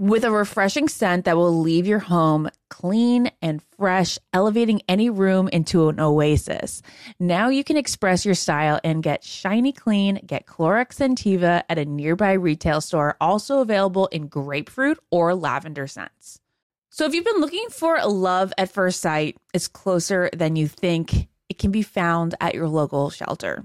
With a refreshing scent that will leave your home clean and fresh, elevating any room into an oasis. Now you can express your style and get shiny clean. Get Clorox Scentiva at a nearby retail store, also available in grapefruit or lavender scents. So if you've been looking for a love at first sight, it's closer than you think. It can be found at your local shelter.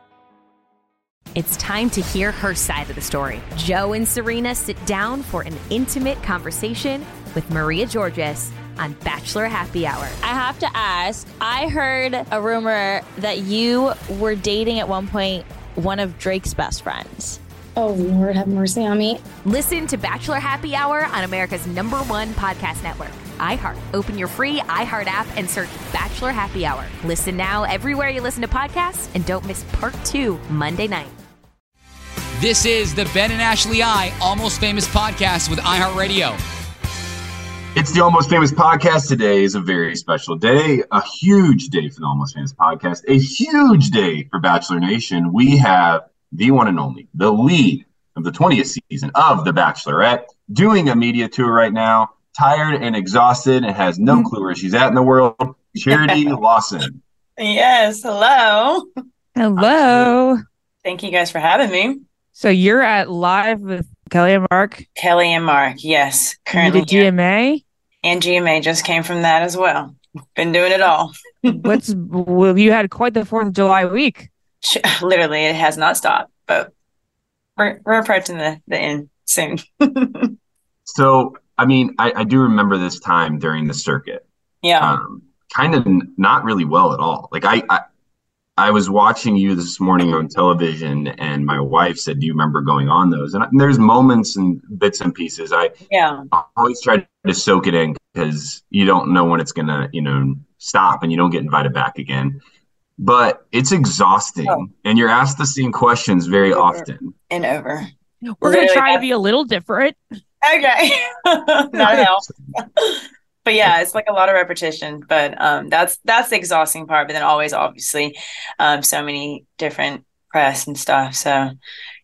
It's time to hear her side of the story. Joe and Serena sit down for an intimate conversation with Maria Georgas on Bachelor Happy Hour. I have to ask I heard a rumor that you were dating at one point one of Drake's best friends. Oh, Lord, have mercy on me. Listen to Bachelor Happy Hour on America's number one podcast network, iHeart. Open your free iHeart app and search Bachelor Happy Hour. Listen now everywhere you listen to podcasts and don't miss part two Monday night. This is the Ben and Ashley I Almost Famous podcast with iHeartRadio. It's the Almost Famous podcast. Today is a very special day, a huge day for the Almost Famous podcast, a huge day for Bachelor Nation. We have the one and only, the lead of the 20th season of The Bachelorette, doing a media tour right now, tired and exhausted and has no clue where she's at in the world. Charity Lawson. Yes. Hello. Hello. Thank you guys for having me. So you're at live with Kelly and Mark. Kelly and Mark. Yes. You Currently. did GMA. and GMA just came from that as well. Been doing it all. What's well, you had quite the Fourth of July week. Literally, it has not stopped, but we're, we're approaching the, the end soon. So, I mean, I, I do remember this time during the circuit. yeah. Um, kind of n- not really well at all. Like I, I, I was watching you this morning on television, and my wife said, "Do you remember going on those?" And, I, and there's moments and bits and pieces. I yeah. always try to soak it in because you don't know when it's gonna, you know, stop, and you don't get invited back again. But it's exhausting, Oh. and you're asked the same questions very Over. often. And over. We're gonna Literally, try to be a little different. Okay. not at all. but yeah, it's like a lot of repetition. But um, that's that's the exhausting part. But then always, obviously, um, so many different press and stuff. So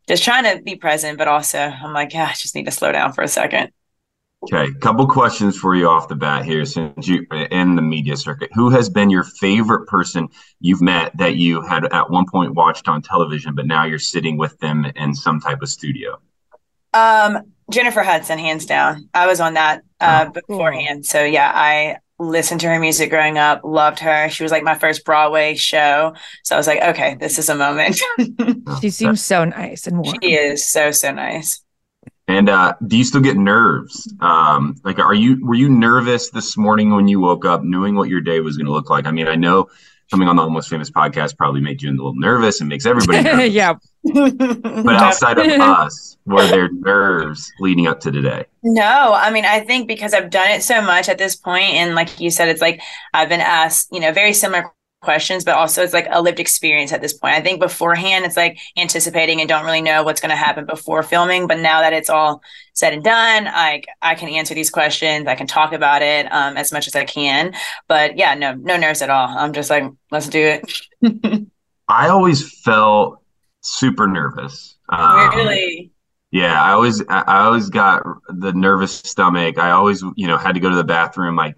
just trying to be present, but also I'm like, yeah, I just need to slow down for a second. Okay, couple questions for you off the bat here, since you in the media circuit. Who has been your favorite person you've met that you had at one point watched on television, but now you're sitting with them in some type of studio? Um, Jennifer Hudson, hands down. I was on that uh, Oh, beforehand. So yeah, I listened to her music growing up, loved her. She was like my first Broadway show. So I was like, okay, this is a moment. She seems so nice and warm. she is so, so nice. And uh, do you still get nerves? Um, like, are you were you nervous this morning when you woke up, knowing what your day was going to look like? I mean, I know coming on the Almost Famous podcast probably made you a little nervous and makes everybody nervous. yeah. But outside of us, were there nerves leading up to today? No, I mean, I think because I've done it so much at this point, and like you said, it's like I've been asked, you know, very similar questions, but also it's like a lived experience at this point. I think beforehand, it's like anticipating and don't really know what's going to happen before filming. But now that it's all said and done, I I can answer these questions. I can talk about it um, as much as I can. But yeah, no, no nerves at all. I'm just like, let's do it. I always felt super nervous. Um, really? Yeah, I always I always got the nervous stomach. I always, you know, had to go to the bathroom like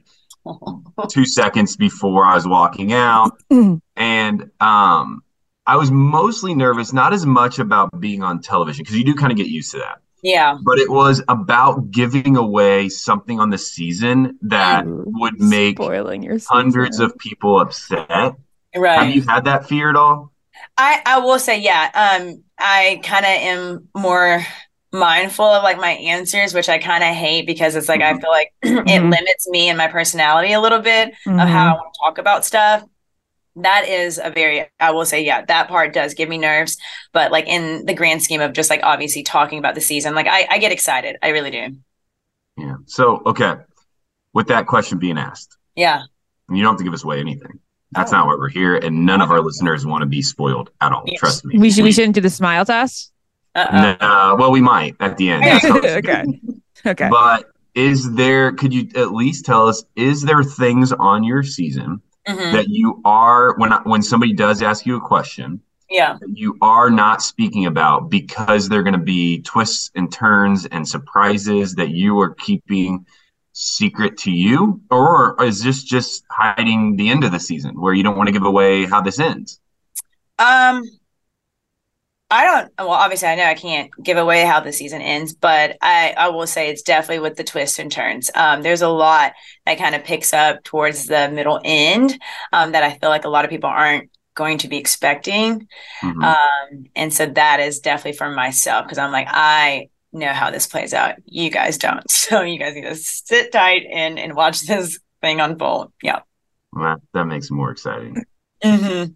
two seconds before I was walking out. And um I was mostly nervous, not as much about being on television, because you do kind of get used to that. Yeah. But it was about giving away something on the season that would make hundreds of people upset. Right. Have you had that fear at all? I I will say yeah. Um, I kind of am more mindful of like my answers, which I kind of hate because it's like I feel like it Mhm. limits me and my personality a little bit of how I want to talk about stuff. That is a very I will say yeah, that part does give me nerves, but like in the grand scheme of just like obviously talking about the season, like I I get excited. I really do. Yeah. So, okay. With that question being asked, Yeah. you don't have to give us away anything. That's Oh. not why we're here, and none of our listeners want to be spoiled at all. Yes. Trust me. We should we shouldn't do the smile test. Nah, well, we might at the end. Okay. Okay. But is there? Could you at least tell us? Is there things on your season Mhm. that you are when when somebody does ask you a question Yeah. that you are not speaking about because they're going to be twists and turns and surprises that you are keeping secret to you, or is this just hiding the end of the season where you don't want to give away how this ends? Um, I don't. Well, obviously, I know I can't give away how the season ends, but I I will say it's definitely with the twists and turns. Um, there's a lot that kind of picks up towards the middle end, um, that I feel like a lot of people aren't going to be expecting. Mhm. Um, and so that is definitely for myself because I'm like I know how this plays out. You guys don't, so you guys need to sit tight and and watch this thing unfold. Yeah. Well, that, that makes it more exciting. Mm-hmm.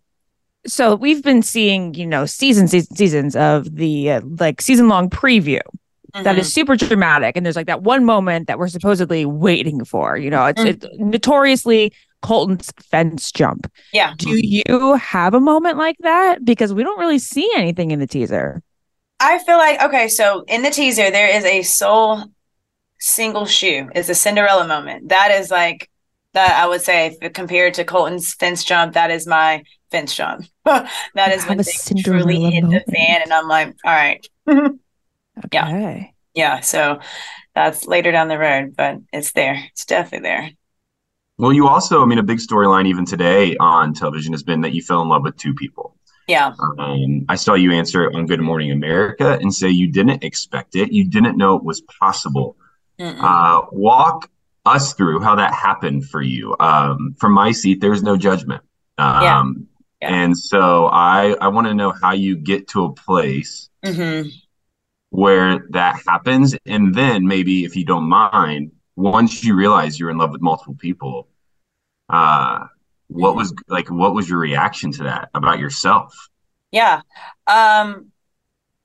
So we've been seeing, you know, seasons, seasons, seasons of the uh, like season long preview Mm-hmm. that is super dramatic, and there's like that one moment that we're supposedly waiting for. You know, it's, it's notoriously Colton's fence jump. Yeah. Do you have a moment like that? Because we don't really see anything in the teaser. I feel like okay, so in the teaser there is a sole single shoe. It's a Cinderella moment. That is like that I would say compared to Colton's fence jump, that is my fence jump. that is when a things truly hit moment. the fan and I'm like, all right. Yeah. Okay. Yeah. So that's later down the road, but it's there. It's definitely there. Well, you also, I mean, a big storyline even today on television has been that you fell in love with two people. Yeah. Um, I saw you answer on Good Morning America and say you didn't expect it, you didn't know it was possible. Uh, walk us through how that happened for you. Um, from my seat, there's no judgment. Um, Yeah. And so I, I want to know how you get to a place hmm where that happens. And then maybe, if you don't mind, once you realize you're in love with multiple people, uh, what was like, what was your reaction to that about yourself? Yeah. Um,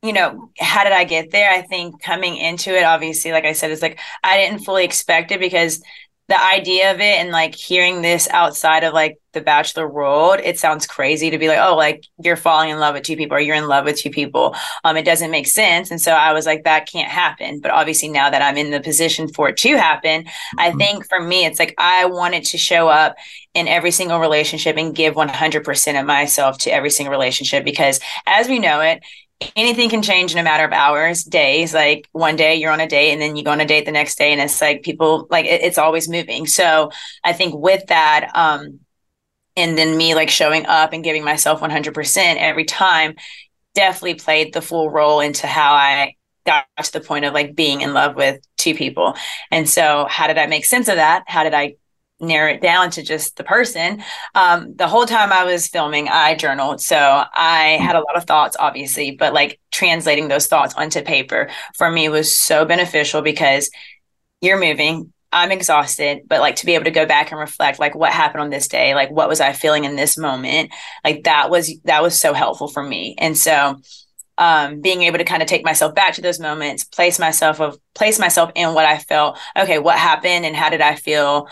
you know, how did I get there? I think coming into it, obviously, like I said, it's like I didn't fully expect it because the idea of it and like hearing this outside of like the bachelor world, it sounds crazy to be like, oh, like you're falling in love with two people or you're in love with two people. Um, it doesn't make sense. And so I was like, that can't happen. But obviously now that I'm in the position for it to happen, I Mhm. think for me, it's like I wanted to show up in every single relationship and give 100% of myself to every single relationship because as we know it, anything can change in a matter of hours, days. Like one day you're on a date and then you go on a date the next day and it's like people like it, it's always moving. So I think with that, um, and then me like showing up and giving myself 100% every time definitely played the full role into how I got to the point of like being in love with two people. And so how did I make sense of that? How did I narrow it down to just the person? Um, the whole time I was filming, I journaled. So I had a lot of thoughts, obviously, but like translating those thoughts onto paper for me was so beneficial because you're moving. I'm exhausted, but like to be able to go back and reflect, like what happened on this day, like what was I feeling in this moment, like that was that was so helpful for me. And so, um, being able to kind of take myself back to those moments, place myself of place myself in what I felt. Okay, what happened and how did I feel?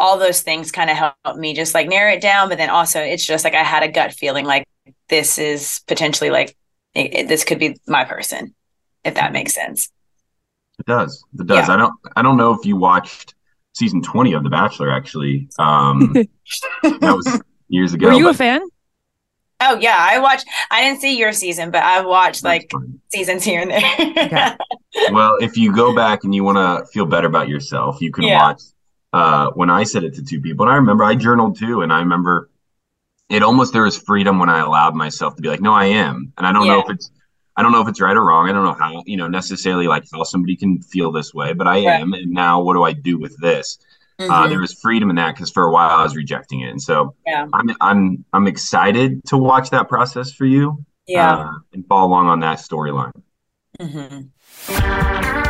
All those things kind of helped me just like narrow it down. But then also, it's just like I had a gut feeling like this is potentially like it, it- this could be my person, if that makes sense. It does. It does. Yeah. I don't. I don't know if you watched season twenty of The Bachelor. Actually, um, that was years ago. Were you a fan? Oh yeah, I watched. I didn't see your season, but I've watched like seasons here and there. well, if you go back and you want to feel better about yourself, you can Yeah. watch. Uh, when I said it to two people, and I remember I journaled too, and I remember it almost there was freedom when I allowed myself to be like, no, I am, and I don't know if it's. I don't know if it's right or wrong. I don't know how, you know, necessarily like how somebody can feel this way, but I Right. am. And now what do I do with this? Uh, Mhm. there was freedom in that because for a while I was rejecting it. And so Yeah. I'm, I'm, I'm excited to watch that process for you yeah. uh, and follow along on that storyline. Mhm.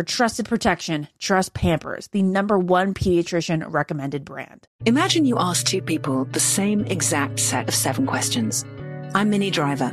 For trusted protection, trust Pampers, the number one pediatrician recommended brand. Imagine you ask two people the same exact set of seven questions. I'm Minnie Driver,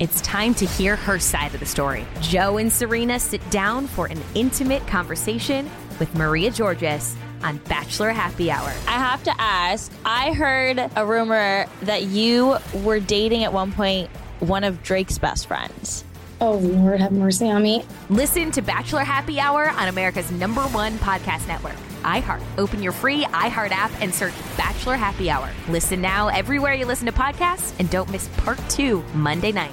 It's time to hear her side of the story. Joe and Serena sit down for an intimate conversation with Maria Georgas on Bachelor Happy Hour. I have to ask. I heard a rumor that you were dating at one point one of Drake's best friends. Oh, Lord, have mercy on me. Listen to Bachelor Happy Hour on America's number one podcast network, iHeart. Open your free iHeart app and search Bachelor Happy Hour. Listen now everywhere you listen to podcasts and don't miss part two Monday night.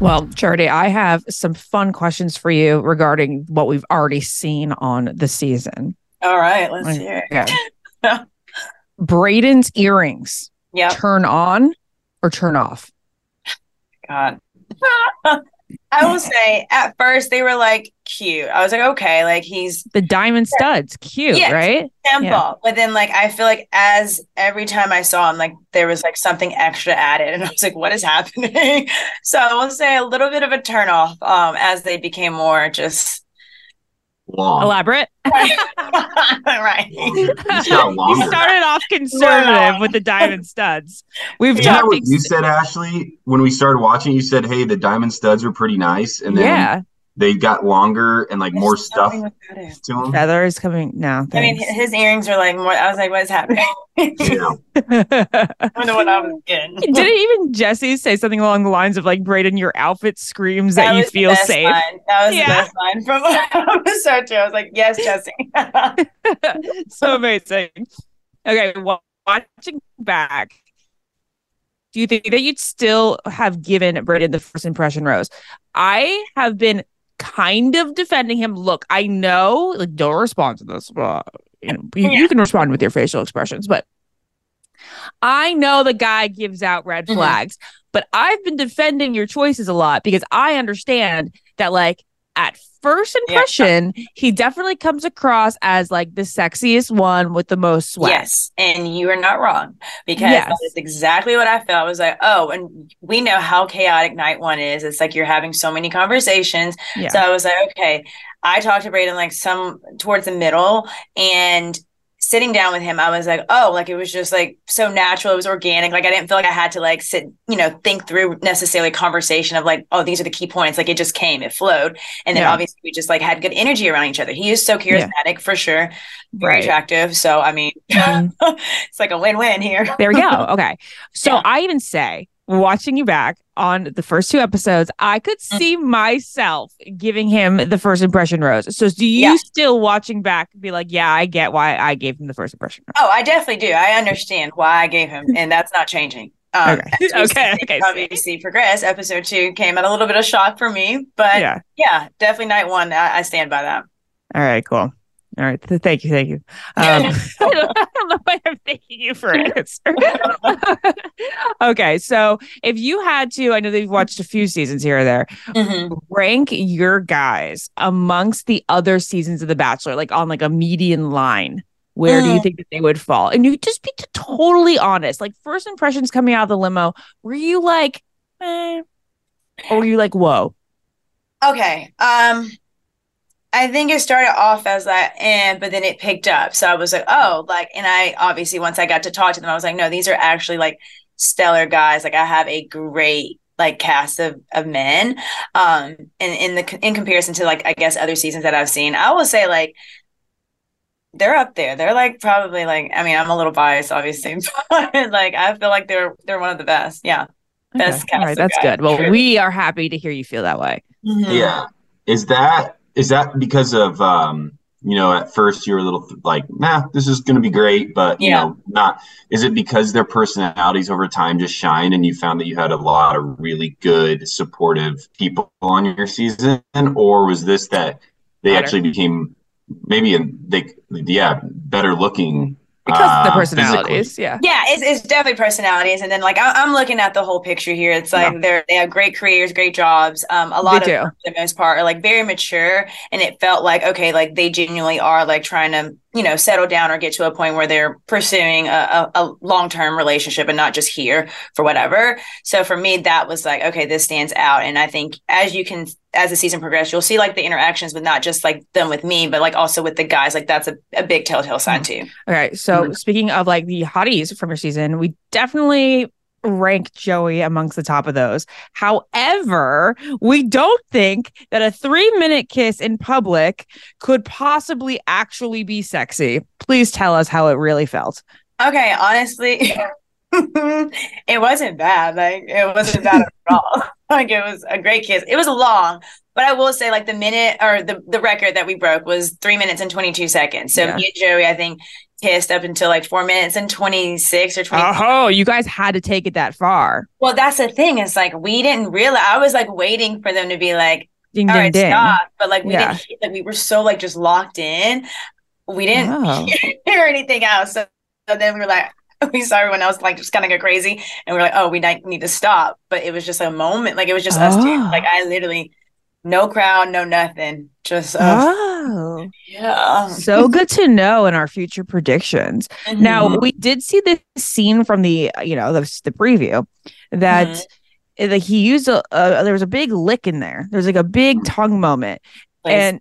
Well, Charity, I have some fun questions for you regarding what we've already seen on the season. All right, let's hear it. Okay. Brayden's earrings Yep. turn on or turn off? God. I will say at first they were like cute. I was like, okay, like he's The diamond studs, cute, right? simple. Yeah. But then like I feel like as every time I saw him, like there was like something extra added. And I was like, what is happening? so I will say a little bit of a turnoff um as they became more just Long. Elaborate. right. He's You started off conservative with the diamond studs. We've Isn't talked what you said, Ashley? When we started watching, you said, "Hey, the diamond studs are pretty nice," and then Yeah. They got longer and like more stuff Something about it. to them. Feather is coming now. I mean, his earrings are like more. I was like, "What's happening?" Yeah. I don't know what I was getting. Didn't even Jesse say something along the lines of like, Brayden, your outfit screams that, you feel safe? line. That was Yeah. the best line from episode two. I was like, "Yes, Jesse." so amazing. Okay, wa- watching back, do you think that you'd still have given Brayden the first impression rose? I have been kind of defending him. Look, I know, like, don't respond to this. But, you, know, you, you can respond with your facial expressions, but I know the guy gives out red Mhm. flags, but I've been defending your choices a lot because I understand that, like, at first impression, he definitely comes across as like the sexiest one with the most swag. Yes, and you are not wrong because Yes. that is exactly what I felt. I was like, oh, and we know how chaotic night one is. It's like you're having so many conversations. Yeah. So I was like, okay. I talked to Brayden like some towards the middle and sitting down with him, I was like, oh, like it was just like so natural. It was organic. Like I didn't feel like I had to like sit, you know, think through necessarily conversation of like, oh, these are the key points. Like it just came, it flowed. And then Yeah. obviously we just like had good energy around each other. He is so Yeah. charismatic for sure. Very Right. attractive. So I mean Mhm. it's like a win-win here. There we go. Okay. So Yeah. I even say, watching you back on the first two episodes, I could Mm. see myself giving him the first impression rose. So do you Yeah. still watching back be like, yeah, I get why I gave him the first impression rose? Oh, I definitely do. I understand why I gave him, and that's not changing. Um, Okay. Okay, see- okay, Obviously, progress. Episode two came at a little bit of shock for me, but Yeah. yeah, definitely night one. I, I stand by that. All right, cool. All right. Thank you. Thank you. Um, I, don't, I don't know why I'm thanking you for an answer. okay. So if you had to, I know that you've watched a few seasons here or there, Mhm. rank your guys amongst the other seasons of The Bachelor, like on like a median line. Where do you Mm. think that they would fall? And you just be totally honest. Like first impressions coming out of the limo, were you like, eh, or were you like, whoa? Okay. Um, I think it started off as like, and but then it picked up. So I was like, oh, like, and I obviously once I got to talk to them, I was like, no, these are actually like stellar guys. Like I have a great like cast of of men. Um, and in the in comparison to like I guess other seasons that I've seen, I will say like they're up there. They're like probably like I mean I'm a little biased obviously, but like I feel like they're they're one of the best. Yeah, best Okay. Cast. right, of that's guys. good. Well, we are happy to hear you feel that way. Mhm. Yeah. Is that is that because of um you know at first you were a little like nah this is going to be great but you Yeah. know not is it because their personalities over time just shine and you found that you had a lot of really good supportive people on your season or was this that they Better. actually became maybe they yeah better looking Because of the uh, personalities. Yeah. Yeah, it's, it's definitely personalities, and then like I, I'm looking at the whole picture here. It's like they're they have great careers, great jobs. Um, a lot They of do. them, for the most part are like very mature, and it felt like okay, like they genuinely are like trying to you know settle down or get to a point where they're pursuing a, a, a long term relationship and not just here for whatever. So for me, that was like okay, this stands out, and I think as you can as the season progresses, you'll see like the interactions with not just like them with me, but like also with the guys. Like that's a, a big telltale sign too. Okay. So Mm-hmm. speaking of like the hotties from your season, we definitely rank Joey amongst the top of those. However, we don't think that a three minute kiss in public could possibly actually be sexy. Please tell us how it really felt. Okay, honestly, it wasn't bad. Like it wasn't bad at all. Like it was a great kiss. It was long, but I will say, like the minute or the the record that we broke was three minutes and twenty two seconds. So Yeah. me and Joey, I think, kissed up until like four minutes and twenty six or twenty. Oh, you guys had to take it that far. Well, that's the thing. It's like we didn't realize. I was like waiting for them to be like, Ding, "All ding, right, ding. stop," but like we Yeah. didn't. Like we were so like just locked in. We didn't Oh. hear anything else. So, so then we were like, we saw everyone else like just kind of go crazy, and we are like, oh, we need to stop. But it was just a moment. Like it was just us two. Oh. Like I literally, no crowd, no nothing, just us. Oh, yeah. so good to know in our future predictions. Now Mhm. we did see this scene from the you know the, the preview that Mm-hmm. like he used a, a there was a big lick in there. There's like a big tongue moment, Please. and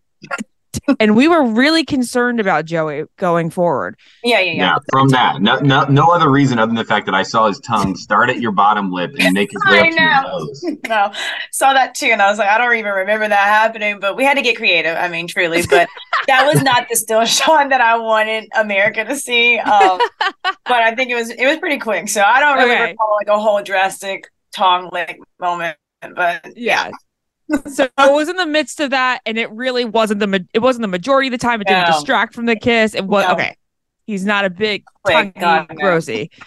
and we were really concerned about Joey going forward. Yeah, yeah, yeah. Yeah, from that. No, no, no other reason other than the fact that I saw his tongue start at your bottom lip and make his way I up to your nose. No, saw that too, and I was like, I don't even remember that happening. But we had to get creative. I mean, truly, but that was not the still Sean that I wanted America to see. Um, but I think it was it was pretty quick, so I don't really Okay. recall like a whole drastic tongue lick moment. But Yeah. So I was in the midst of that, and it really wasn't the ma- it wasn't the majority of the time. It didn't distract from the kiss. It was No. okay. He's not a big oh Quick, tongue God, no.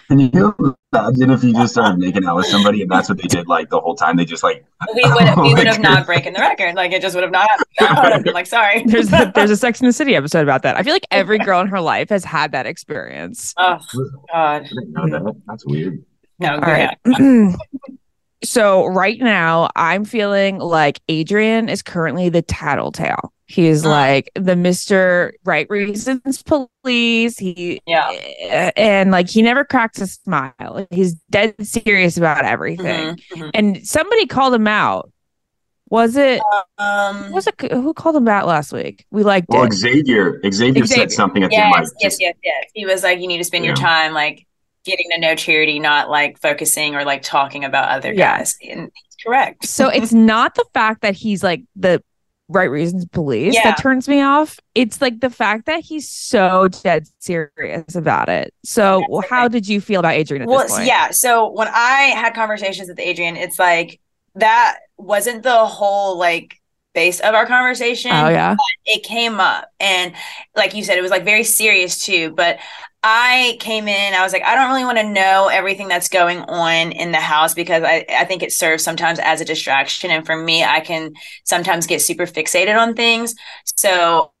Can you imagine if you just started making out with somebody and that's what they did like the whole time? They just like we would we Oh would have not goodness. breaking the record. Like it just would have not. I would have been like, sorry. There's a, there's a Sex in the City episode about that. I feel like every girl in her life has had that experience. oh God, I didn't know that. That's weird. no. All yeah. right. so right now, I'm feeling like Adrian is currently the tattletale. He's Mm. like the Mister Right Reasons Police. He Yeah. and like he never cracks a smile. He's dead serious about everything. Mhm, mhm. And somebody called him out. Was it? Um, Was it who called him out last week? We liked Well, it. Xavier, Xavier, Xavier. said something at the mic. yes, yes, yes, yes. He was like, you need to spend your time like getting to know charity, not like focusing or like talking about other Yeah. guys. And he's correct. So it's mm-hmm. not the fact that he's like the right reasons police Yeah. that turns me off. It's like the fact that he's so dead serious about it. So how did you feel about Adrian at well, this point? yeah. So when I had conversations with Adrian, it's like that wasn't the whole like base of our conversation. Oh yeah. but it came up and like you said it was like very serious too but i came in i was like i don't really want to know everything that's going on in the house because I, I think it serves sometimes as a distraction and for me i can sometimes get super fixated on things so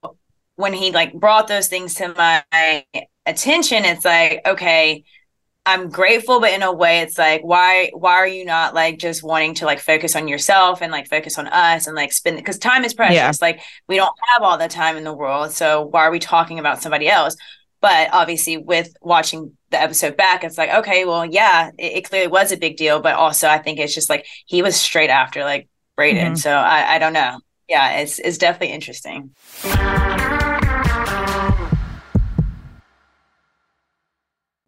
when he like brought those things to my attention it's like okay I'm grateful, but in a way, it's like, why, why are you not like just wanting to like focus on yourself and like focus on us and like spend because time is precious. Yeah. Like we don't have all the time in the world, so why are we talking about somebody else? But obviously, with watching the episode back, it's like, okay, well, yeah, it, it clearly was a big deal, but also I think it's just like he was straight after like Brayden, Mhm. so I, I don't know. Yeah, it's it's definitely interesting.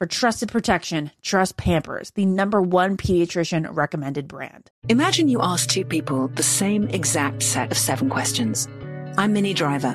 For trusted protection, trust Pampers, the number one pediatrician recommended brand. Imagine you ask two people the same exact set of seven questions. I'm Minnie Driver,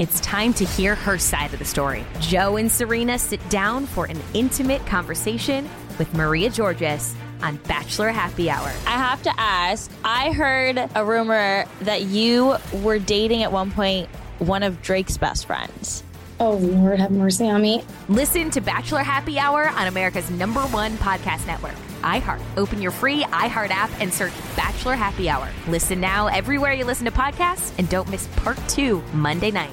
It's time to hear her side of the story. Joe and Serena sit down for an intimate conversation with Maria Georgas on Bachelor Happy Hour. I have to ask. I heard a rumor that you were dating at one point one of Drake's best friends. Oh, Lord, have mercy on me. Listen to Bachelor Happy Hour on America's number one podcast network, iHeart. Open your free iHeart app and search Bachelor Happy Hour. Listen now everywhere you listen to podcasts and don't miss part two Monday night.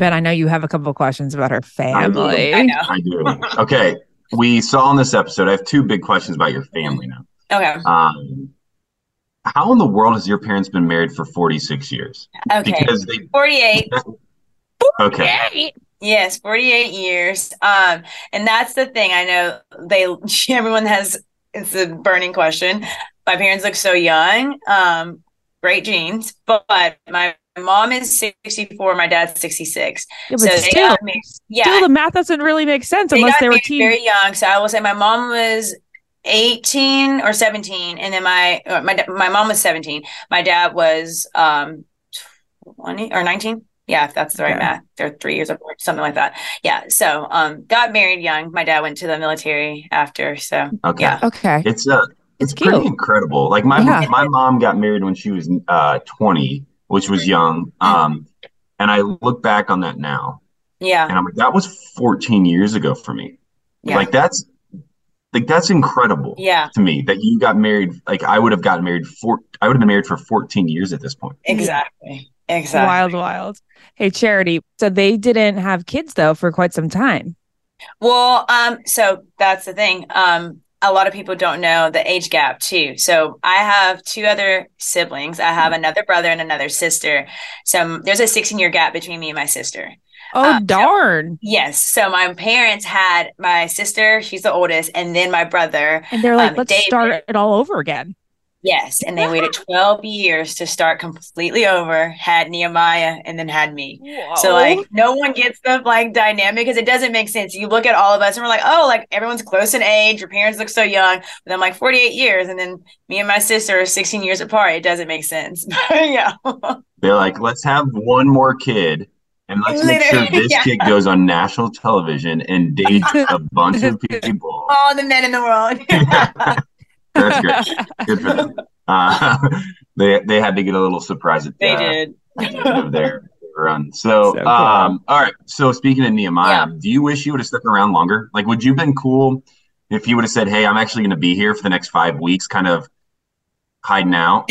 Ben, I know you have a couple of questions about her I do. family. I do. Okay. We saw in this episode, I have two big questions about your family now. Okay. Um, how in the world has your parents been married for 46 years? Okay. Because they, 48. okay. Yes, 48 years. Um, and that's the thing. I know they everyone has it's a burning question. My parents look so young. Um, great genes, but my mom is 64, my dad's 66. Yeah, but so they still, got me. Yeah. still, the math doesn't really make sense they unless they were married teen. very young. So I will say my mom was 18 or 17 and then my uh, my my mom was 17. My dad was um 20 or 19. Yeah, if that's the right Okay. math. They're 3 years apart, something like that. Yeah, so um got married young. My dad went to the military after, so Okay. yeah. Okay. It's uh it's, cute. pretty incredible. Like my Yeah. my mom got married when she was uh 20, which was young. Um and I look back on that now Yeah. and I'm like that was 14 years ago for me. Yeah. Like that's like that's incredible Yeah. to me that you got married like I would have gotten married for I would have been married for 14 years at this point. Exactly. Exactly. Wild, wild. Hey, Charity. So they didn't have kids though for quite some time. Well, um, so that's the thing. Um, a lot of people don't know the age gap too. So I have two other siblings. I have another brother and another sister. So there's a 16 year gap between me and my sister. Oh Um, so- darn! Yes. So my parents had my sister, she's the oldest, and then my brother. And they're like, um, let's David. start it all over again. Yes. And they waited 12 years to start completely over, had Nehemiah, and then had me. So like no one gets the like dynamic because it doesn't make sense. You look at all of us and we're like, oh, like everyone's close in age. Your parents look so young. But I'm like 48 years, and then me and my sister are 16 years apart. It doesn't make sense. yeah. They're like, let's have one more kid and let's make sure this yeah. kid goes on national television and dates a bunch of people. All the men in the world. That's good. Good for them. Uh, they they had to get a little surprise at they uh, did. end of their run. So, So cool. um, all right. So speaking of Nehemiah, do you wish you would have stuck around longer? Like, would you have been cool if you would have said, "Hey, I'm actually going to be here for the next five weeks," kind of hiding out?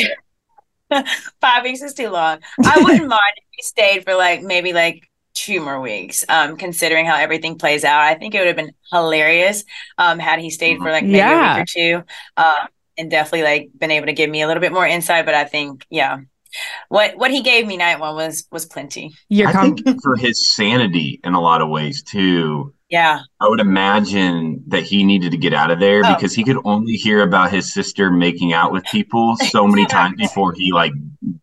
Five weeks is too long. I wouldn't mind if you stayed for like maybe like two more weeks. Um, considering how everything plays out, I think it would have been hilarious. Um, had he stayed for like maybe a week or two. Um, and definitely like been able to give me a little bit more insight. But I think, yeah, what what he gave me night one was was plenty. You're I think for his sanity in a lot of ways too. Yeah, I would imagine that he needed to get out of there Oh. because he could only hear about his sister making out with people so many times before he like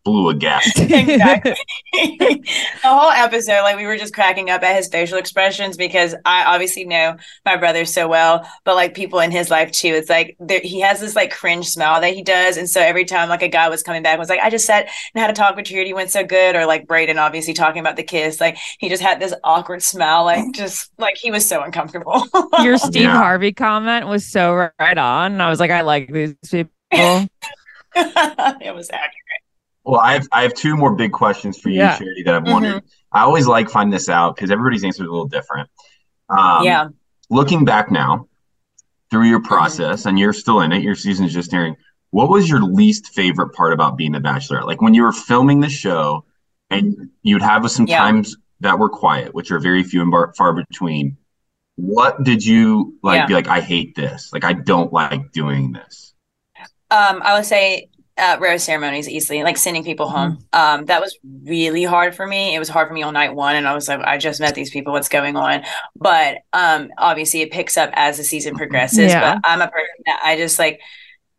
blew a gasket. exactly. the whole episode, like we were just cracking up at his facial expressions because I obviously know my brother so well, but like people in his life too. It's like there, he has this like cringe smile that he does, and so every time like a guy was coming back, and was like, "I just sat and had a talk with Charity, went so good," or like Brayden, obviously talking about the kiss, like he just had this awkward smile, like just like he was so uncomfortable. Your Steve Yeah. Harvey comment was so right on. I was like, I like these people. it was accurate. Well, I have I have two more big questions for you, Yeah. Charity, that I've wondered. I always like finding this out because everybody's answer is a little different. Um, yeah. Looking back now through your process, and you're still in it, your season's just airing. What was your least favorite part about being the Bachelor? Like when you were filming the show, and you'd have some Yeah. times that were quiet, which are very few and bar- far between. What did you like? Yeah. Be like, I hate this. Like I don't like doing this. Um, I would say uh, rose ceremonies easily, like sending people home. Um, that was really hard for me. It was hard for me on night one, and I was like, I just met these people. What's going on? But um, obviously, it picks up as the season progresses. Yeah. But I'm a person that I just like,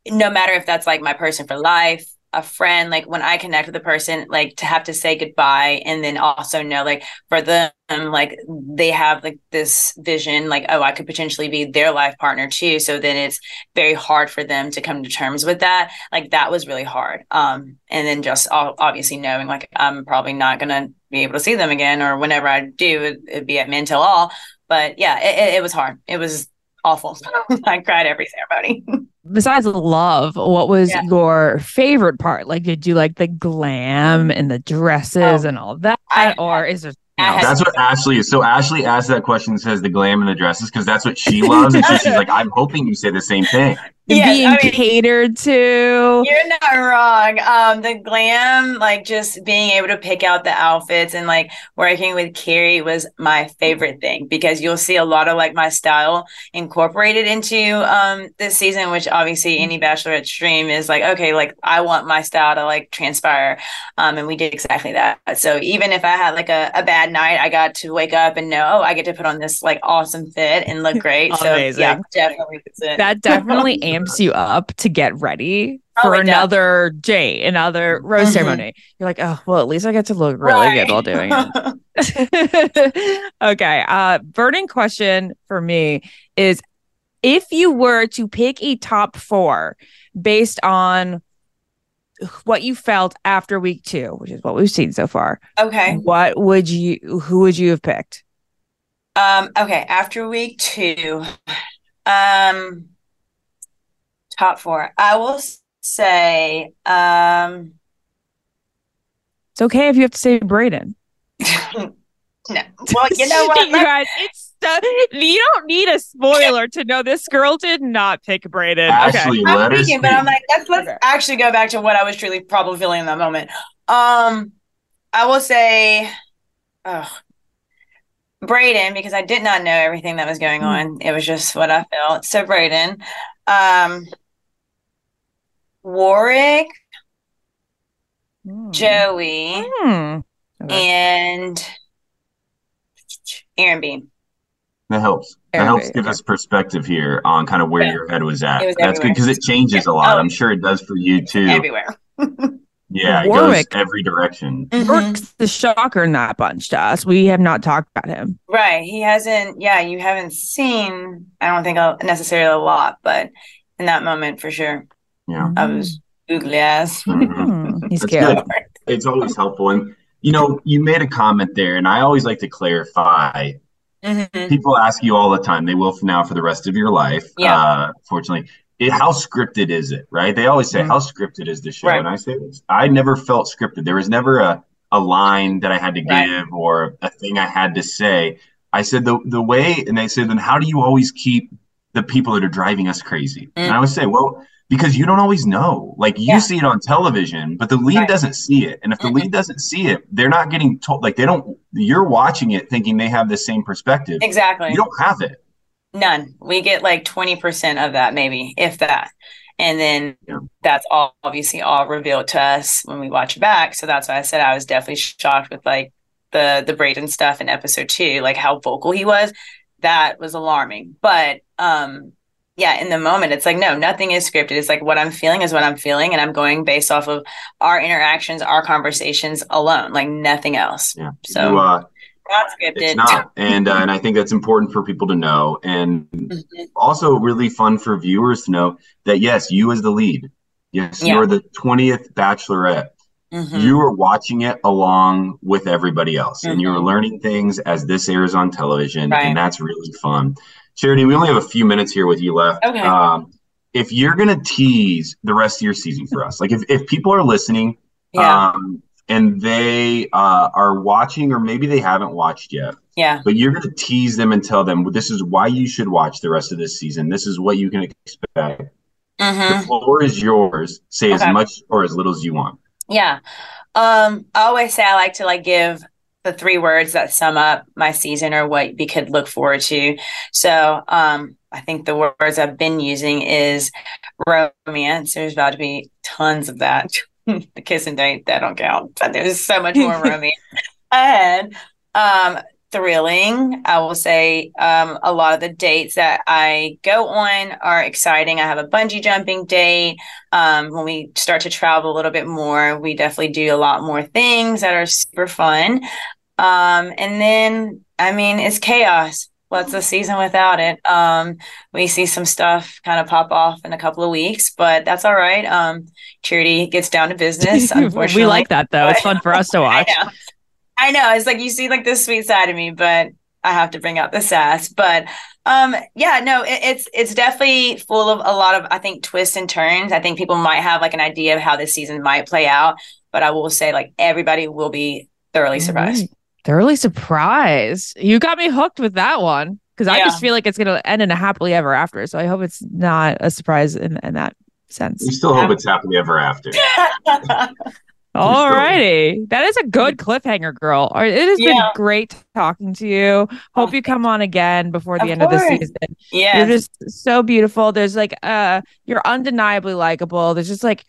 no matter if that's like my person for life, a friend, like when I connect with a person, like to have to say goodbye, and then also know, like for them, like they have like this vision, like oh, I could potentially be their life partner too. So then it's very hard for them to come to terms with that. Like that was really hard. Um, and then just obviously knowing like I'm probably not gonna be able to see them again, or whenever I do, it, it'd be at Men Tell All. But yeah, it, it was hard. It was awful. I cried every ceremony. Besides love, what was Yeah. your favorite part? Like, did you like the glam and the dresses oh, and all that, I, or is there? That's what Ashley is. So Ashley asked that question says the glam and the dresses because that's what she loves. And so she's like, I'm hoping you say the same thing. Yes, being I mean- catered to. You're not wrong. Um, the glam, like just being able to pick out the outfits and like working with Carrie was my favorite thing because you'll see a lot of like my style incorporated into um this season, which obviously any bachelorette stream is like, okay, like I want my style to like transpire. Um, and we did exactly that. So even if I had like a, a bad night, I got to wake up and know, oh, I get to put on this like awesome fit and look great. so Amazing. yeah, definitely. That definitely amps you up to get ready Oh, for another day, another rose Mhm. ceremony. You're like, oh, well, at least I get to look really good while doing it. okay. Uh, burning question for me is if you were to pick a top four based on what you felt after week two, which is what we've seen so far, Okay. what would you, who would you have picked? Um, okay, after week two, um, top four. I will say, um, It's okay if you have to say Brayden. no. Well, you know what? you guys, it's so, you don't need a spoiler to know this girl did not pick Brayden. Ashley, okay. let her thinking, but I'm like, let's let's actually go back to what I was truly probably feeling in that moment. Um, I will say, oh, Brayden, because I did not know everything that was going on. It was just what I felt. So Brayden, um, Warwick, Joey, Hmm. and Aaron Bean. That helps. That Aaron helps Bean, give us perspective here on kind of where your head was at. Was That's good because it changes a lot. I'm sure it does for you too. Everywhere. Yeah, it Warwick. goes every direction. Brooks the shocker in that bunch to us. We have not talked about him. Right. He hasn't, yeah, you haven't seen, I don't think necessarily a lot, but in that moment for sure. Yeah. I was googly ass. Hmm, He's That's cute. good. It's always helpful. And you know, you made a comment there, and I always like to clarify. Mhm. People ask you all the time. They will for now for the rest of your life. Yeah. Uh, fortunately, it, how scripted is it? Right? They always say, Mhm. "How scripted is the show?" Right. And I say, "I never felt scripted. There was never a a line that I had to Right. give or a thing I had to say." I said the the way, and they said, "Then how do you always keep the people that are driving us crazy?" And I would say, "Well." Because you don't always know. Like you Yeah. see it on television, but the lead doesn't see it. And if the lead doesn't see it, they're not getting told. Like they don't. You're watching it thinking they have the same perspective. Exactly. You don't have it. None. We get like 20% of that, maybe, if that. And then that's all obviously all revealed to us when we watch it back. So that's why I said I was definitely shocked with like the the Brayden stuff in episode two, like how vocal he was. That was alarming. But um yeah, in the moment, it's like, no, nothing is scripted. It's like what I'm feeling is what I'm feeling, and I'm going based off of our interactions, our conversations alone, like nothing else. Yeah. So You, uh, not scripted. It's not, and uh, and I think that's important for people to know, and Mm-hmm. also really fun for viewers to know that yes, you as the lead, yes, Yeah. you're the twentieth Bachelorette. Mhm. You are watching it along with everybody else, and you're Mhm. learning things as this airs on television, Right. and that's really fun. Charity, we only have a few minutes here with you left. Okay. Um, if you're gonna tease the rest of your season for us, like if, if people are listening, Yeah. um, and they uh, are watching, or maybe they haven't watched yet, Yeah. but you're going to tease them and tell them this is why you should watch the rest of this season. This is what you can expect. The Mm-hmm. floor is yours. Say Okay. as much or as little as you want. Yeah. Um, I always say I like to like give the three words that sum up my season or what we could look forward to. So um, I think the words I've been using is romance. There's about to be tons of that. the kiss and date that don't count. But there's so much more romance ahead. Um, thrilling. I will say um, a lot of the dates that I go on are exciting. I have a bungee jumping date. Um, when we start to travel a little bit more, we definitely do a lot more things that are super fun. Um, and then, I mean, it's chaos. What's a season without it? Um, we see some stuff kind of pop off in a couple of weeks, but that's all right. Um, Charity gets down to business. Unfortunately, we like that though. It's fun for us to watch. I know. I know. It's like you see like this sweet side of me, but I have to bring out the sass. But um, yeah, no, it, it's it's definitely full of a lot of I think twists and turns. I think people might have like an idea of how this season might play out, but I will say like everybody will be thoroughly surprised. Right. Thoroughly surprised. You got me hooked with that one because I Yeah. just feel like it's gonna end in a happily ever after. So I hope it's not a surprise in, in that sense. We still hope it's happily ever after. All righty. That is a good cliffhanger, girl. It has Yeah. been great talking to you. Hope you come on again before the Of end of the season. Yeah. You're just so beautiful. There's like uh you're undeniably likable. There's just like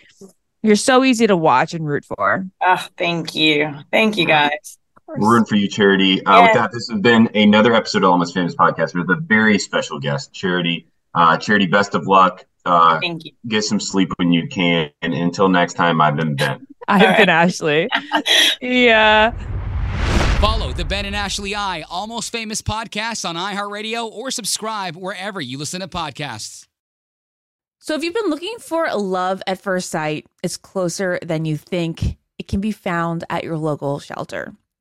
you're so easy to watch and root for. Oh, thank you. Thank you guys. We're rooting for you, Charity. Uh, Yeah. With that, this has been another episode of Almost Famous Podcast with a very special guest, Charity. Uh, Charity, best of luck. Uh, Thank you. Get some sleep when you can. And until next time, I've been Ben. I've been Ashley. yeah. Follow the Ben and Ashley I Almost Famous podcast on iHeartRadio or subscribe wherever you listen to podcasts. So if you've been looking for love at first sight, it's closer than you think. It can be found at your local shelter.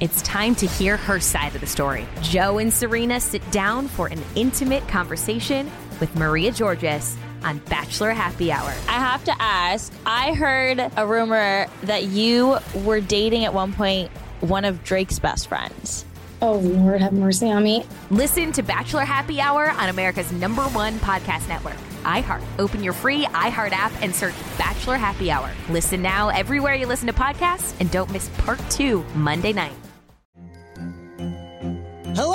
It's time to hear her side of the story. Joe and Serena sit down for an intimate conversation with Maria Georgas on Bachelor Happy Hour. I have to ask. I heard a rumor that you were dating at one point one of Drake's best friends. Oh, Lord, have mercy on me. Listen to Bachelor Happy Hour on America's number one podcast network, iHeart. Open your free iHeart app and search Bachelor Happy Hour. Listen now everywhere you listen to podcasts and don't miss part two Monday night. Hello,